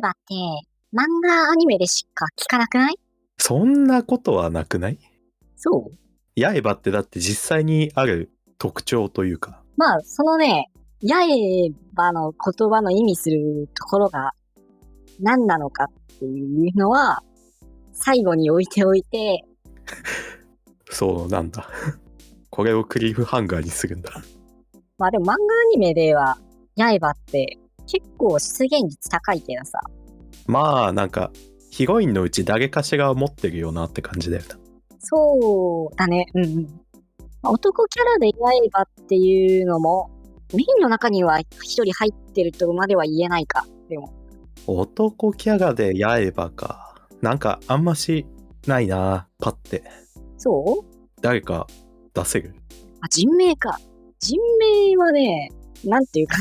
刃って、漫画アニメでしか聞かなくない？そんなことはなくない？そう刃ってだって実際にある特徴というか。まあ、そのね、刃の言葉の意味するところが何なのかっていうのは、最後に置いておいて、そうなんだ。これをクリフハンガーにするんだ。まあでも漫画アニメでは、刃って結構出現率高いけどさ、まあなんかヒロインのうち誰かしら持ってるよなって感じだよな。そうだね、うんうん。まあ男キャラで刃っていうのも、メインの中には一人入ってるとまでは言えないか。でも、男キャラで刃か。なんかあんましないな、パって。そう？誰か出せる？あ、人名か。人名はね、なんていうか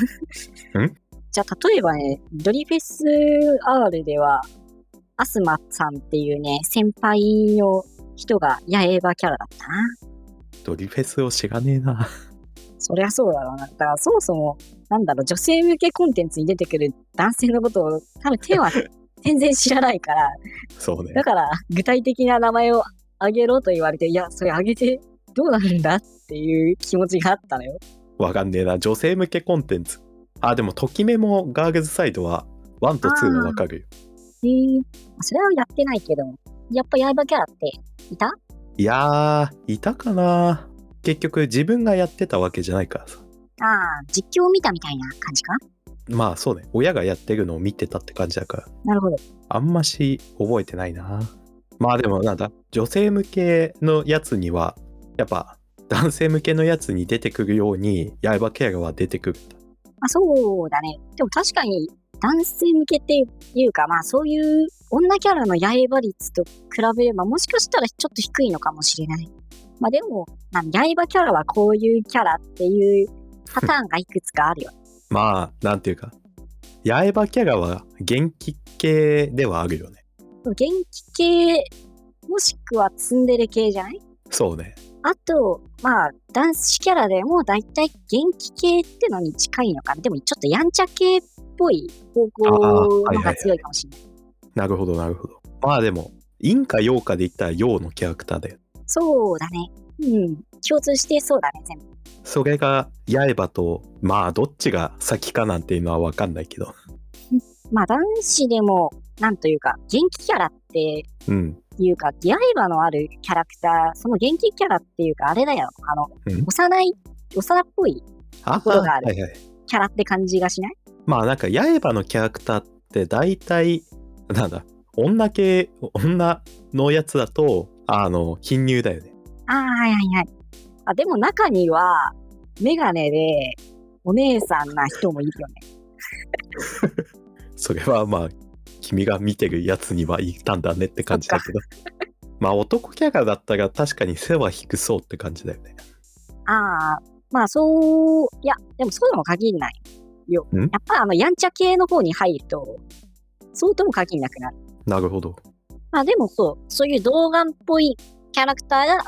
ん？じゃあ、例えばね、ドリフェス R では、アスマさんっていうね、先輩の人が八重歯キャラだったな。ドリフェスを知らねえな。そりゃそうだろうな。だからそもそも、なんだろう、女性向けコンテンツに出てくる男性のことを、多分手は全然知らないから、そうねだ。から具体的な名前をあげろと言われて、いや、それあげてどうなるんだっていう気持ちがあったのよ。わかんねえな。女性向けコンテンツ。あ、でも、ときめもガールズサイドは1と2はわかるよ。へえそれはやってないけども。やっぱ刃キャラっていた？いやー、いたかな結局自分がやってたわけじゃないからさ。ああ、実況を見たみたいな感じか？まあそうね。親がやってるのを見てたって感じだから。なるほど。あんまし覚えてないな。まあでもなんだ、女性向けのやつには、やっぱ男性向けのやつに出てくるように、刃キャラは出てくるんだ。まあそうだね。でも確かに男性向けっていうか、まあそういう女キャラの刃率と比べればもしかしたらちょっと低いのかもしれない。まあでも、まあ、刃キャラはこういうキャラっていうパターンがいくつかあるよ。まあ、なんていうか、刃キャラは元気系ではあるよね。元気系、もしくはツンデレ系じゃない？そうね。あと、まあ、男子キャラでもだいたい元気系ってのに近いのかな。でもちょっとやんちゃ系っぽい方向の方が強いかもしれない。なるほど、なるほど。まあでも、陰か陽かで言ったら陽のキャラクターだよ。そうだね。うん。共通してそうだね、全部。それが刃と、まあどっちが先かなんていうのはわかんないけど。まあ、男子でも、なんというか、元気キャラってうん。いうか、刃のあるキャラクター、その元気キャラっていうか、あれだよ。あの、うん？幼い、幼っぽいあころがある。キャラって感じがしない？まあなんか刃のキャラクターって大体なんだ女系女のやつだとあの貧乳だよねああ、はいはいはい。あ、でも中には、メガネで、お姉さんな人もいるよね。それはまあ君が見てるやつにはいたんだねって感じだけどまあ男キャラだったら確かに背は低そうって感じだよねああ、まあそう、いや、でもそうとも限らないよ。ん？やっぱあの、やんちゃ系の方に入ると、そうとも限らなくなる。なるほどまあでもそう、そういう動画っぽいキャラクターが、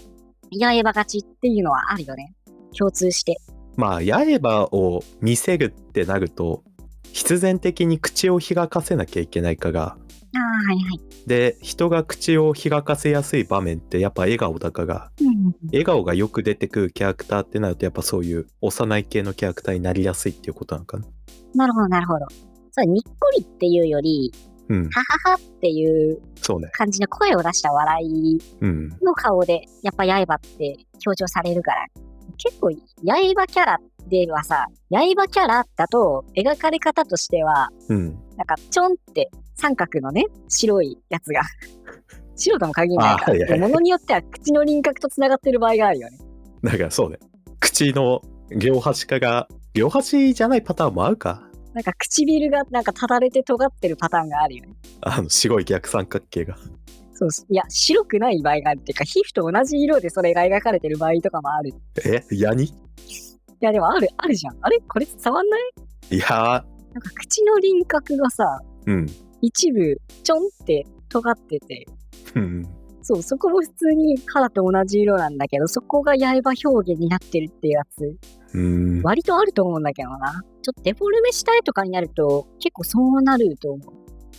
八重歯勝ちっていうのはあるよね。共通して。まあ刃を見せるってなると必然的に口を開かせなきゃいけないからああ、はいはい。で人が口を開かせやすい場面ってやっぱ笑顔だからうんうんうん笑顔がよく出てくるキャラクターってなるとやっぱそういう幼い系のキャラクターになりやすいっていうことなのかななるほど、なるほど。そう、にっこりっていうより、うんはははっていう感じの声を出した笑いうんの顔で、やっぱ刃って強調されるから。結構、刃キャラではさ、刃キャラだと描かれ方としては、うんなんかちょんって三角のね、白いやつが、白とも限らないから、いものによっては口の輪郭と繋がってる場合があるよね。だからそうね口の両端から両端じゃないパターンもあるかなんか唇がなんかただれて尖ってるパターンがあるよね。あの白い逆三角形がそういや、白くない場合があるっていうか、皮膚と同じ色でそれが描かれてる場合とかもある。いえ？ヤニ？や、でもある、あるじゃん。あれ？これ伝わんない？いやなんか口の輪郭がさ、ーうん一部ちょんって尖ってて、うんそう、そこも普通に肌と同じ色なんだけど、そこが刃表現になってるっていうやつ、うん割とあると思うんだけどな。ちょっとデフォルメしたいとかになると、結構そうなると思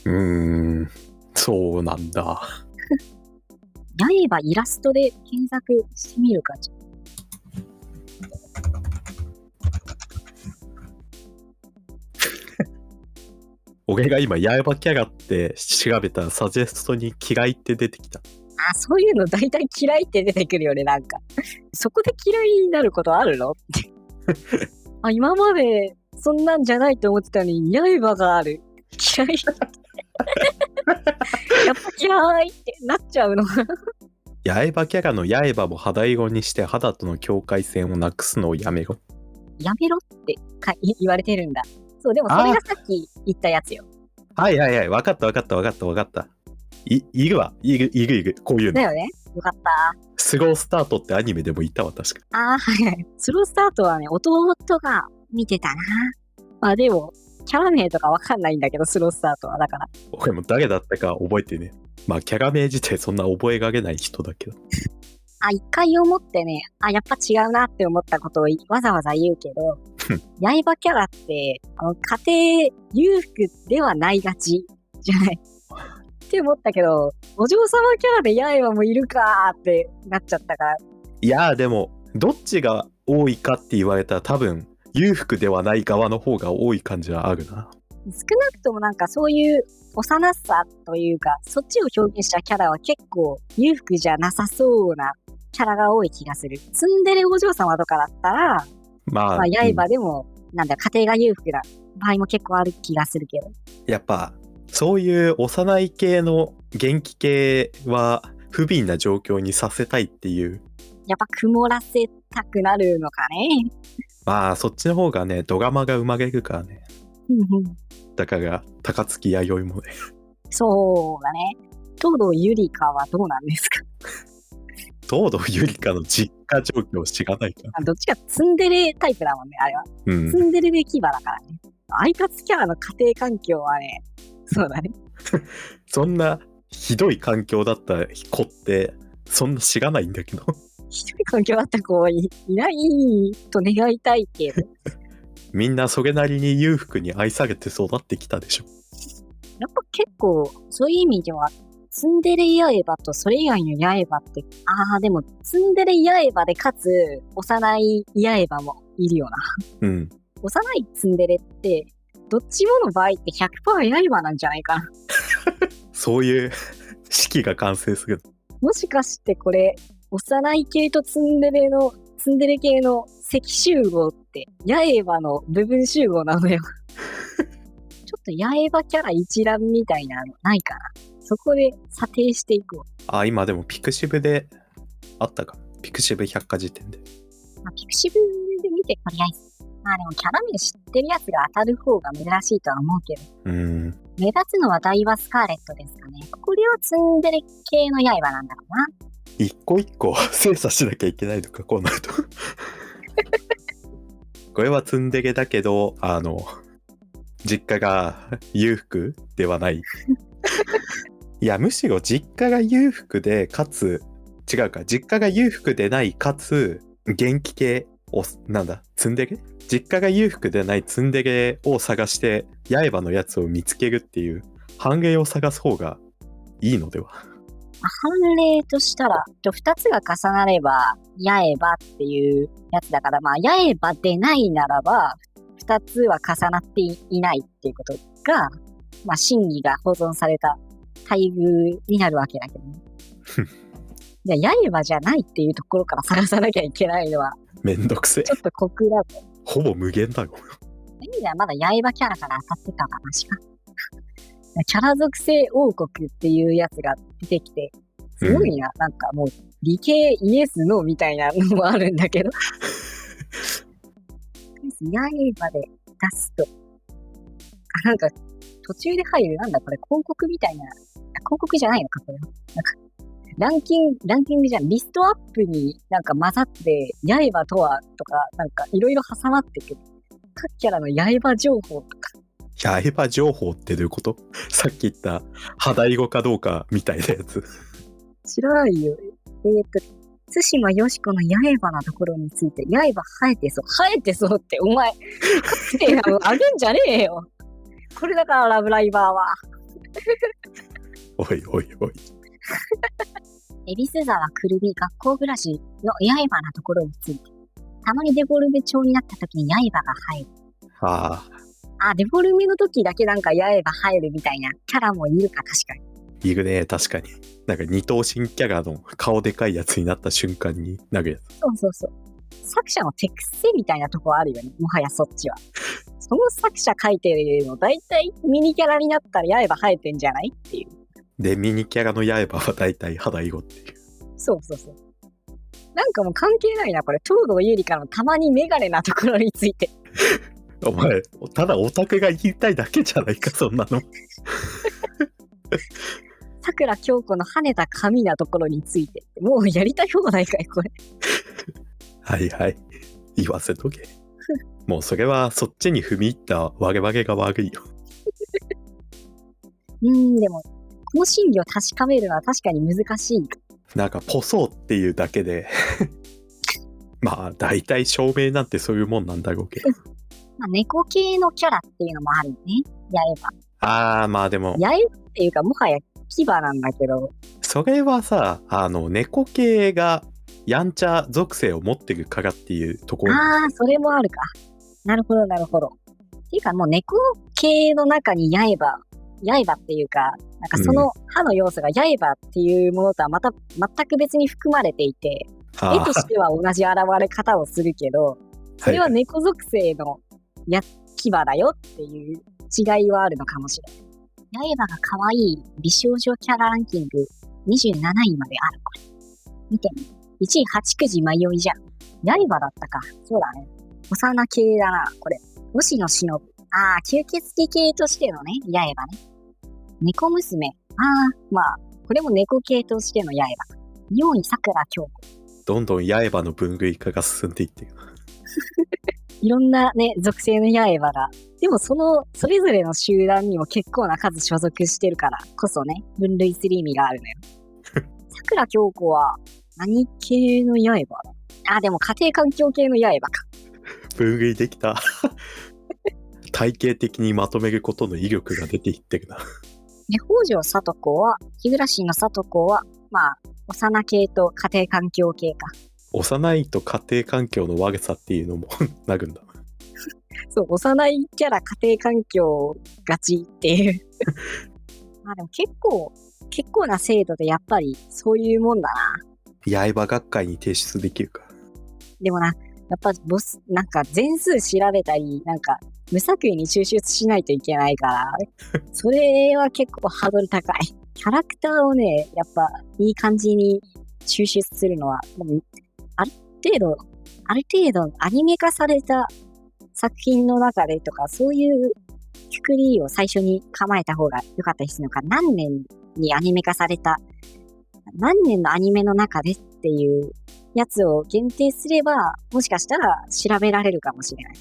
う。うーん、そうなんだ。刃イラストで検索してみるか。ちょ俺が今、刃キャラって調べたらサジェストに嫌いって出てきた。あ、そういうの大体嫌いって出てくるよね、なんか。そこで嫌いになることあるの？って。あ、今までそんなんじゃないと思ってたのに、刃がある。嫌い。やっぱ嫌いってなっちゃうの。刃キャラの刃も肌色にして肌との境界線をなくすのをやめろ。やめろって言われてるんだ。そう、でもそれがさっき言ったやつよ。はいはいはい、わかったわかったわかったわかった。い、いるわ。いる、いるいる。こういうの。だよね。よかった。スロースタートってアニメでもいたわ、確か。あーはいはい。スロースタートはね、弟が見てたな。まあでも、キャラ名とかわかんないんだけど、スロースタートは。だから、俺も誰だったか覚えてね。まあ、キャラ名自体そんな覚えられない人だけど。あ、一回思ってね、あ、やっぱ違うなって思ったことをわざわざ言うけど、刃キャラって、あの、家庭裕福ではないがちじゃない。って思ったけど、お嬢様キャラで刃もいるかーってなっちゃったから、いやーでも、どっちが多いかって言われたら多分、裕福ではない側の方が多い感じはあるな。少なくともなんかそういう幼さというか、そっちを表現したキャラは結構裕福じゃなさそうなキャラが多い気がする。ツンデレお嬢様とかだったら、まあ、まあ、うん刃でも、なんだ、家庭が裕福な場合も結構ある気がするけど。やっぱ、そういう幼い系の元気系は、不憫な状況にさせたいっていう。やっぱ曇らせたくなるのかね。まあ、そっちの方がね、ドラマが生まれるからね。うんうんだから、高槻弥生もね。そうだね。東堂ゆりかはどうなんですか？東堂ゆりかの実家状況を知らないかどっちかツンデレタイプだもんね、あれは。うんツ。ンデレで牙だからね。アイカツキャラの家庭環境はね、そうだね。そんなひどい環境だった子って、そんな知らないんだけど。ひどい環境だった子はいいないと願いたいけど、みんなそれなりに裕福に愛されて育ってきたでしょ。やっぱ結構、そういう意味では、ツンデレ刃とそれ以外の刃って、ああ、でも、ツンデレ刃でかつ、幼い刃もいるよな。うん。幼いツンデレって、どっちもの場合って100%刃なんじゃないかな。そういう式が完成する。もしかしてこれ、幼い系とツンデレの、ツンデレ系の積集合って、刃の部分集合なのよ。ちょっと刃キャラ一覧みたいなのないかな。そこで査定していくわ。あ、今でも pixiv であったか。 pixiv 百科事典で。まあ、 pixiv で見てとりあえず。まあでもキャラ名知ってるやつが当たる方が珍しいとは思うけど。うん。目立つのはダイワスカーレットですかね。これはツンデレ系の歯なんだろうな。一個一個 精査しなきゃいけないのか、こうなると。これはツンデレだけど、あの、実家が裕福ではない。いや、むしろ実家が裕福で、かつ、違うか、実家が裕福でない、かつ、元気系を、なんだ、ツンデレ？実家が裕福でないツンデレを探して、刃のやつを見つけるっていう、半例を探す方がいいのでは？判例としたら、と二つが重なれば、八重歯っていうやつだから、まあ、八重歯でないならば、二つは重なっていないっていうことが、まあ、真偽が保存された待遇になるわけだけどね。じゃあ、八重歯じゃないっていうところから探さなきゃいけないのは、めんどくせえちょ。っと酷だと。ほぼ無限だろ。そういう意味ではまだ八重歯キャラから当たってたかなしか。キャラ属性王国っていうやつが出てきて、すごいな、なんかもう理系イエスノーみたいなのもあるんだけど。刃で出すと。あ、なんか途中で入る、なんだこれ広告みたいな。あ広告じゃないのか、これは。なんかランキング、ランキングじゃん。リストアップになんか混ざって、刃とはとか、なんかいろいろ挟まってくる。各キャラの刃情報とか。刃情報ってどういうこと？さっき言った肌色かどうかみたいなやつ。知らないよ。えっ、と、対馬よしこの刃のところについて、刃生えてそう。生えてそうって、お前、かつてあげんじゃねえよ。これだからラブライバーは。おいおいおい。恵比寿沢くるみ学校暮らしの刃なところについて。たまにデフォルメ調になった時に刃が入る。ああ、デフォルメの時だけなんか刃入るみたいなキャラもいるか、確かに。あ、いるね、確かに。なんか二頭身キャラの顔でかいやつになった瞬間になるやつ。そうそうそう。作者の手癖みたいなとこあるよね。もはやそっちは。その作者書いてるの、だいたいミニキャラになったら刃生えてんじゃないっていう。で、ミニキャラの刃は大体肌色っていう。そうそうそう。なんかもう関係ないな、これ。東堂ゆりかのたまにメガネなところについて。お前、ただオタクが言いたいだけじゃないか、そんなの。桜京子の跳ねた髪なところについて。もうやりたい放題かい、これ。はいはい。言わせとけ。もうそれはそっちに踏み入った我々が悪いよ。うーん、でも、この真偽を確かめるのは確かに難しい。なんかポソーっていうだけで まあ大体証明なんてそういうもんなんだろうけど。まあ、猫系のキャラっていうのもあるよね。刃。ああまあでも、刃っていうか、もはや牙なんだけど、それはさ、あの猫系がやんちゃ属性を持ってるからっていうところ。ああ、それもあるか。なるほど、なるほど。っていうか、もう猫系の中に刃、刃っていうか、なんかその歯の要素が刃っていうものとはまた全く別に含まれていて、あー絵としては同じ現れ方をするけど、それは猫属性のや牙だよっていう違いはあるのかもしれない。刃が可愛い美少女キャラランキング27位まである。これ。見てみ。1位八九時迷いじゃん。刃だったか。そうだね。幼系だな、これ。星野忍。ああ、吸血鬼系としてのね、刃ね。猫娘。ああ、まあ、これも猫系としての刃。4位桜京子。どんどん刃の分類化が進んでいってる。いろんなね、属性の刃が。でもその、それぞれの集団にも結構な数所属してるからこそね、分類する意味があるのよ。桜京子は何系の刃？だあ、でも家庭環境系の刃か。分類できた。体系的にまとめることの威力が出ていってるな。で、北条里子は、日暮の里子は、まあ、幼系と家庭環境系か。幼いと家庭環境の悪さっていうのも なるんだ。そう、幼いキャラ家庭環境がちっていう。まあでも結構、結構な精度でやっぱりそういうもんだな。刃学会に提出できるか。でもな、やっぱボス、なんか全数調べたり、なんか無作為に抽出しないといけないから、それは結構ハードル高い。キャラクターをね、やっぱいい感じに抽出するのは、もうある程度、ある程度アニメ化された作品の中でとか、そういうくくりを最初に構えた方が良かったりするのか、何年にアニメ化された、何年のアニメの中でっていうやつを限定すれば、もしかしたら調べられるかもしれない。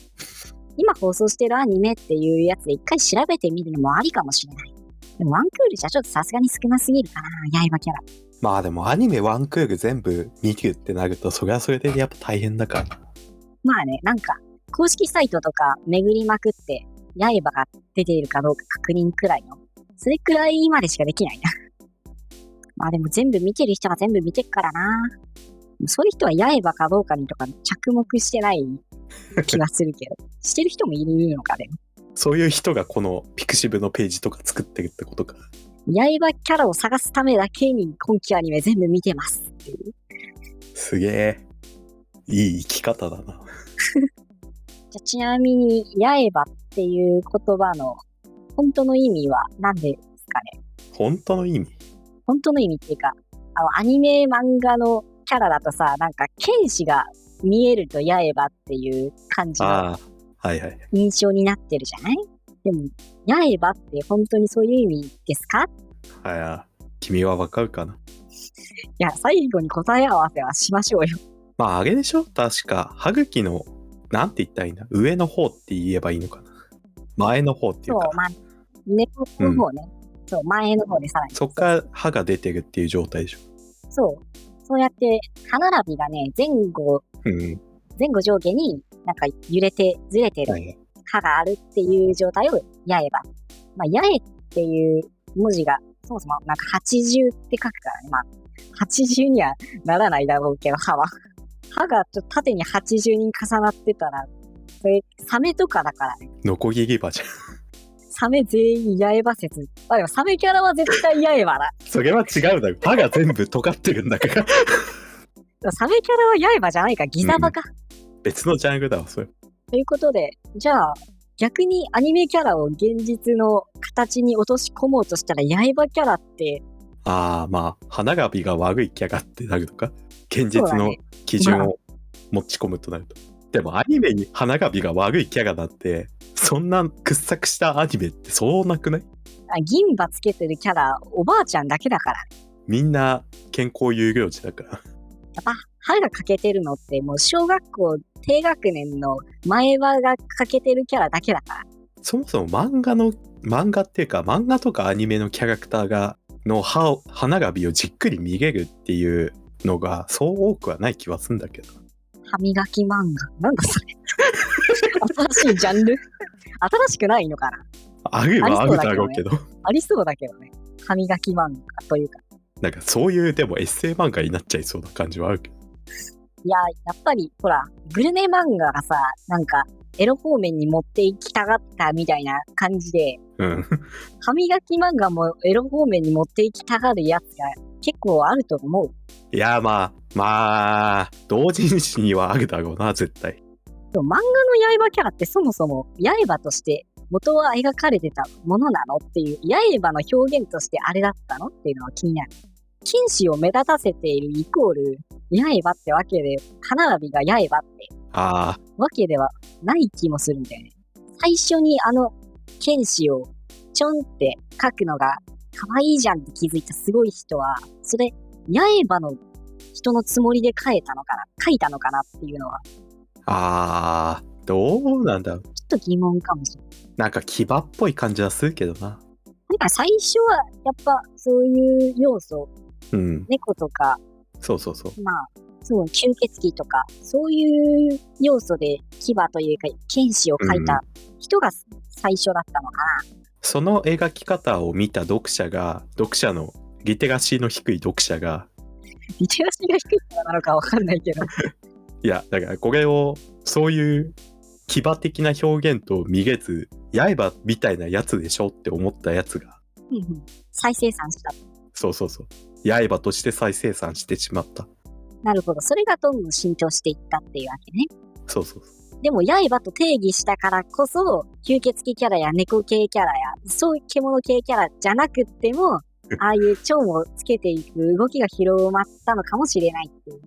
今放送してるアニメっていうやつで一回調べてみるのもありかもしれない。でもワンクールじゃちょっとさすがに少なすぎるかな、刃キャラ。まあでもアニメワンクール全部見るってなると、それはそれでやっぱ大変だからな。まあね、なんか、公式サイトとか巡りまくって、刃が出ているかどうか確認くらいの、それくらいまでしかできないな。まあでも全部見てる人は全部見てっからな。そういう人は刃かどうかにとか着目してない 気がするけど。してる人もいるのかでも。そういう人がこのピクシブのページとか作ってるってことか。刃キャラを探すためだけに今期アニメ全部見てますっていう。すげえ。いい生き方だな。じゃちなみに、刃っていう言葉の本当の意味は何ですかね？本当の意味？本当の意味っていうか、あの、アニメ漫画のキャラだとさ、なんか、剣士が見えると刃っていう感じのああ、はいはい。印象になってるじゃない？でも、刃って本当にそういう意味ですか？いはいあ。君はわかるかな？や、最後に答え合わせはしましょうよ。まああれでしょ？確か、歯茎の、なんて言ったらいいんだ？上の方って言えばいいのかな？前の方っていか、、そううまあ、猫の方ね。そう、前の方でさらに。そっから歯が出てるっていう状態でしょそう。そうやって、歯並びがね、前後、うん。前後上下になんか揺れて、ずれてるはい。歯があるっていう状態を八重歯。まあ、八重っていう文字が、そもそもなんか80って書くからね。まあ、80にはならないだろうけど、歯は。歯がちょっと縦に80人重なってたら、それ、サメとかだからね。ノコギリバじゃん。サメ全員八重歯説。あ、でもサメキャラは絶対八重歯だ。それは違うだろ。歯が全部尖ってるんだから。サメキャラは八重歯じゃないか、ギザ歯か。別のジャンルだわ、それ。ということで、じゃあ、逆にアニメキャラを現実の形に落とし込もうとしたら、八重歯キャラって、ああ、まあ、花紙が悪いキャラってなるのか現実の基準を持ち込むとなると。でもアニメに花紙が悪いキャラなんて、そんな掘削したアニメってそうなくない？あ銀歯つけてるキャラ、おばあちゃんだけだから。みんな健康有料児だから。やっぱ歯が欠けてるのってもう小学校低学年の前歯が欠けてるキャラだけだから。そもそも漫画の、漫画っていうか漫画とかアニメのキャラクターが、の歯を、花紙をじっくり見れるっていうのがそう多くはない気はするんだけど。歯磨き漫画。なんだそれ。新しいジャンル？新しくないのかな？あるはあるありそうだけどねだろうけど。ありそうだけどね。歯磨き漫画というか。なんかそういうでもエッセイ漫画になっちゃいそうな感じはあるけど。いや、やっぱり、ほら、グルメ漫画がさ、なんか、エロ方面に持っていきたがったみたいな感じで、うん。歯磨き漫画もエロ方面に持っていきたがるやつが結構あると思う。いや、まあ、まあ、同人誌にはあるだろうな、絶対。でも漫画の刃キャラってそもそも刃として元は描かれてたものなのっていう、刃の表現としてあれだったのっていうのは気になる。剣士を目立たせているイコール刃ってわけで、花火が刃ってああ、わけではない気もするんだよね。最初にあの剣士をちょんって書くのが可愛いじゃんって気づいたすごい人は、それ、刃の人のつもりで書いたのかな書いたのかなっていうのは、ああ、どうなんだろう。ちょっと疑問かもしれない。なんか牙っぽい感じはするけどな。なんか最初はやっぱそういう要素、うん、猫とか、そうそうそう。まあ、そう、吸血鬼とか、そういう要素で牙というか、剣士を描いた人が最初だったのかな。その描き方を見た読者が、読者の、リテラシーの低い読者が、リテラシーが低いからなのかわかんないけど。いや、だからこれを、そういう牙的な表現と見れず、刃みたいなやつでしょって思ったやつが、うんうん再生産した。そうそうそう。刃として再生産してしまった。なるほど。それがどんどん浸透していったっていうわけね。そうそうそう。でも、刃と定義したからこそ、吸血鬼キャラや猫系キャラや、そういう獣系キャラじゃなくっても、ああいう蝶をつけていく動きが広まったのかもしれないっていう。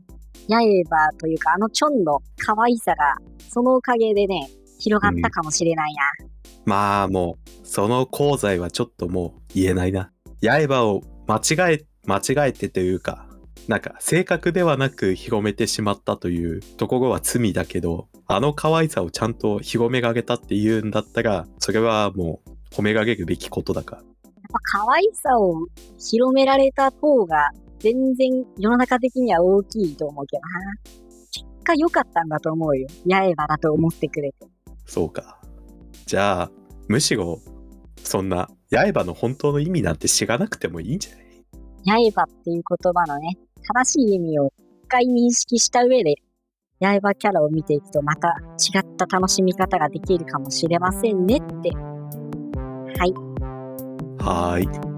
刃というか、あのチョンの可愛さが、そのおかげでね、広がったかもしれないな。まあもう、その功罪はちょっともう言えないな。刃を間違え、間違えてというか、なんか正確ではなく広めてしまったというところは罪だけど、あの可愛さをちゃんと広められたっていうんだったら、それはもう褒められるべきことだから。やっぱ可愛さを広められた方が、全然世の中的には大きいと思うけどな。結果良かったんだと思うよ。刃だと思ってくれて。そうか。じゃあ、むしろ、そんな刃の本当の意味なんて知らなくてもいいんじゃない？刃っていう言葉のね、正しい意味を一回認識した上で、刃キャラを見ていくとまた違った楽しみ方ができるかもしれませんねって。はい。はい。